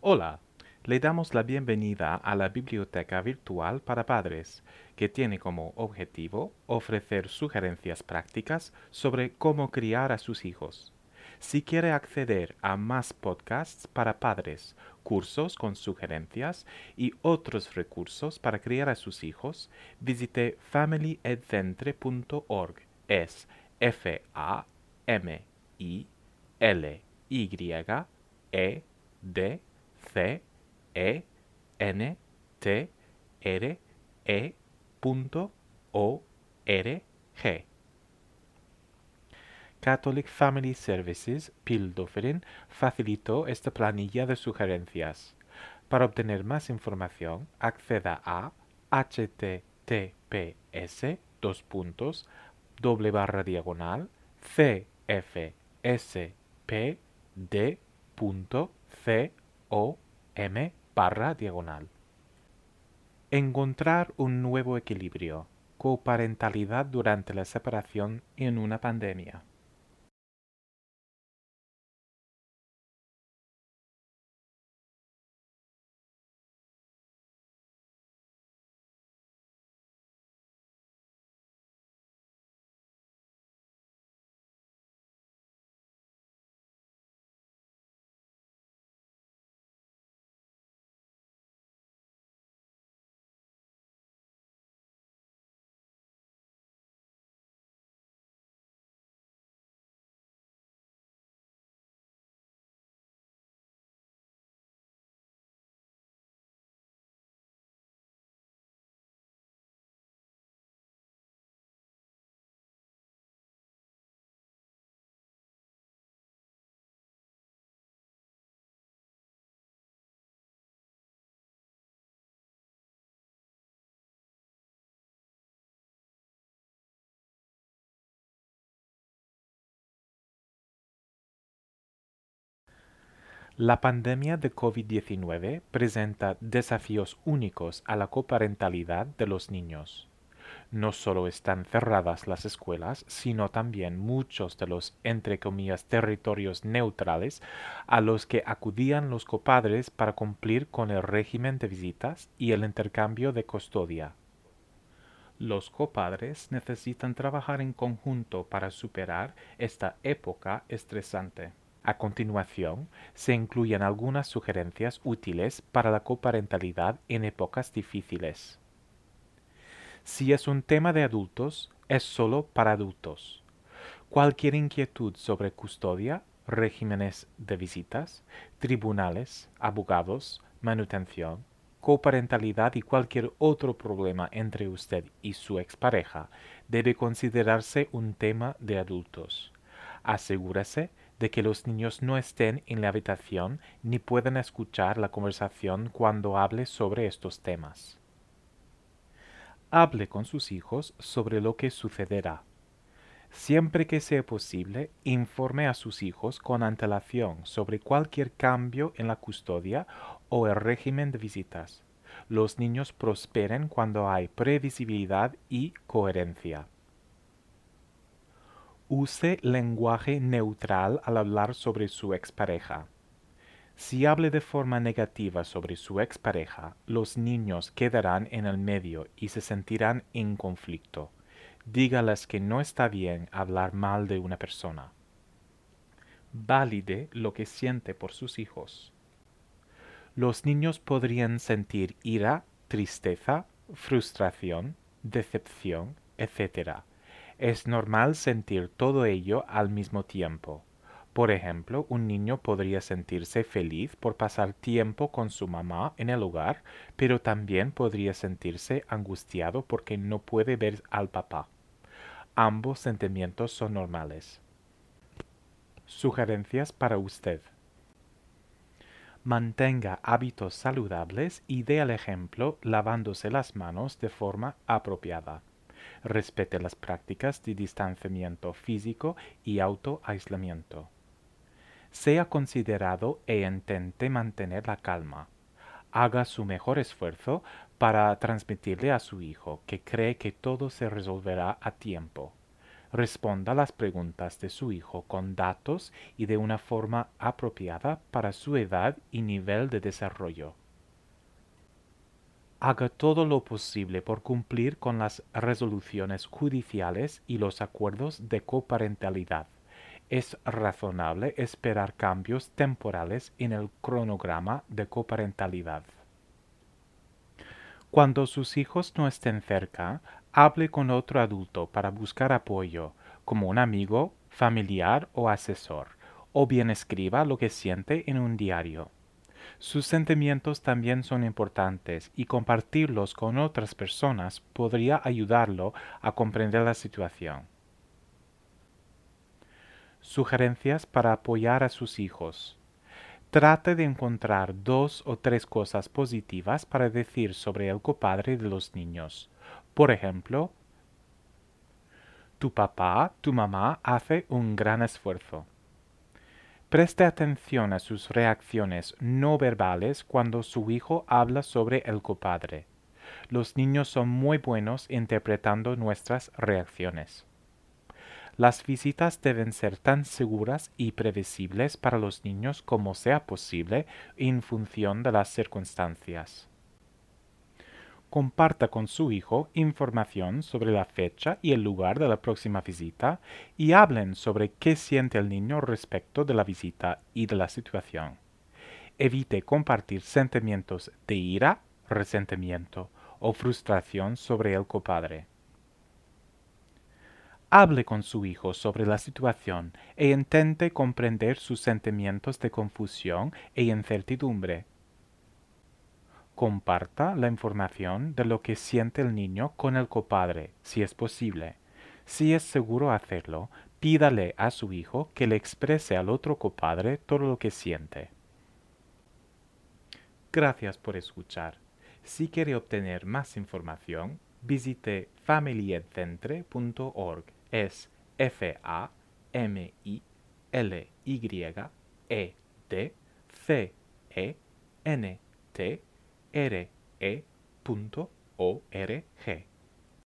Hola, le damos la bienvenida a la Biblioteca Virtual para Padres, que tiene como objetivo ofrecer sugerencias prácticas sobre cómo criar a sus hijos. Si quiere acceder a más podcasts para padres, cursos con sugerencias y otros recursos para criar a sus hijos, visite familyedcentre.org. Es F A M I L Y E D C E N T R E O R G. Catholic Family Services Pildoverin facilitó esta planilla de sugerencias. Para obtener más información, acceda a https dos puntos doble barra diagonal cfspd.com barra diagonal. Encontrar un nuevo equilibrio. Coparentalidad durante la separación en una pandemia. La pandemia de COVID-19 presenta desafíos únicos a la coparentalidad de los niños. No solo están cerradas las escuelas, sino también muchos de los, entre comillas, territorios neutrales a los que acudían los copadres para cumplir con el régimen de visitas y el intercambio de custodia. Los copadres necesitan trabajar en conjunto para superar esta época estresante. A continuación, se incluyen algunas sugerencias útiles para la coparentalidad en épocas difíciles. Si es un tema de adultos, es solo para adultos. Cualquier inquietud sobre custodia, regímenes de visitas, tribunales, abogados, manutención, coparentalidad y cualquier otro problema entre usted y su expareja debe considerarse un tema de adultos. Asegúrese de que los niños no estén en la habitación ni puedan escuchar la conversación cuando hable sobre estos temas. Hable con sus hijos sobre lo que sucederá. Siempre que sea posible, informe a sus hijos con antelación sobre cualquier cambio en la custodia o el régimen de visitas. Los niños prosperen cuando hay previsibilidad y coherencia. Use lenguaje neutral al hablar sobre su expareja. Si hable de forma negativa sobre su expareja, los niños quedarán en el medio y se sentirán en conflicto. Dígales que no está bien hablar mal de una persona. Valide lo que siente por sus hijos. Los niños podrían sentir ira, tristeza, frustración, decepción, etc es normal sentir todo ello al mismo tiempo. Por ejemplo, un niño podría sentirse feliz por pasar tiempo con su mamá en el hogar, pero también podría sentirse angustiado porque no puede ver al papá. Ambos sentimientos son normales. Sugerencias para usted. Mantenga hábitos saludables y dé el ejemplo lavándose las manos de forma apropiada respete las prácticas de distanciamiento físico y autoaislamiento. Sea considerado e intente mantener la calma. Haga su mejor esfuerzo para transmitirle a su hijo que cree que todo se resolverá a tiempo. Responda las preguntas de su hijo con datos y de una forma apropiada para su edad y nivel de desarrollo. Haga todo lo posible por cumplir con las resoluciones judiciales y los acuerdos de coparentalidad. Es razonable esperar cambios temporales en el cronograma de coparentalidad. Cuando sus hijos no estén cerca, hable con otro adulto para buscar apoyo, como un amigo, familiar o asesor, o bien escriba lo que siente en un diario. Sus sentimientos también son importantes y compartirlos con otras personas podría ayudarlo a comprender la situación. Sugerencias para apoyar a sus hijos. Trate de encontrar dos o tres cosas positivas para decir sobre el copadre de los niños. Por ejemplo, tu papá, tu mamá hace un gran esfuerzo. Preste atención a sus reacciones no verbales cuando su hijo habla sobre el copadre. Los niños son muy buenos interpretando nuestras reacciones. Las visitas deben ser tan seguras y previsibles para los niños como sea posible en función de las circunstancias. Comparta con su hijo información sobre la fecha y el lugar de la próxima visita y hablen sobre qué siente el niño respecto de la visita y de la situación. Evite compartir sentimientos de ira, resentimiento o frustración sobre el copadre. Hable con su hijo sobre la situación e intente comprender sus sentimientos de confusión e incertidumbre. Comparta la información de lo que siente el niño con el copadre, si es posible. Si es seguro hacerlo, pídale a su hijo que le exprese al otro copadre todo lo que siente. Gracias por escuchar. Si quiere obtener más información, visite familyedcentre.org es F A M I L Y E D C E N T R E O R G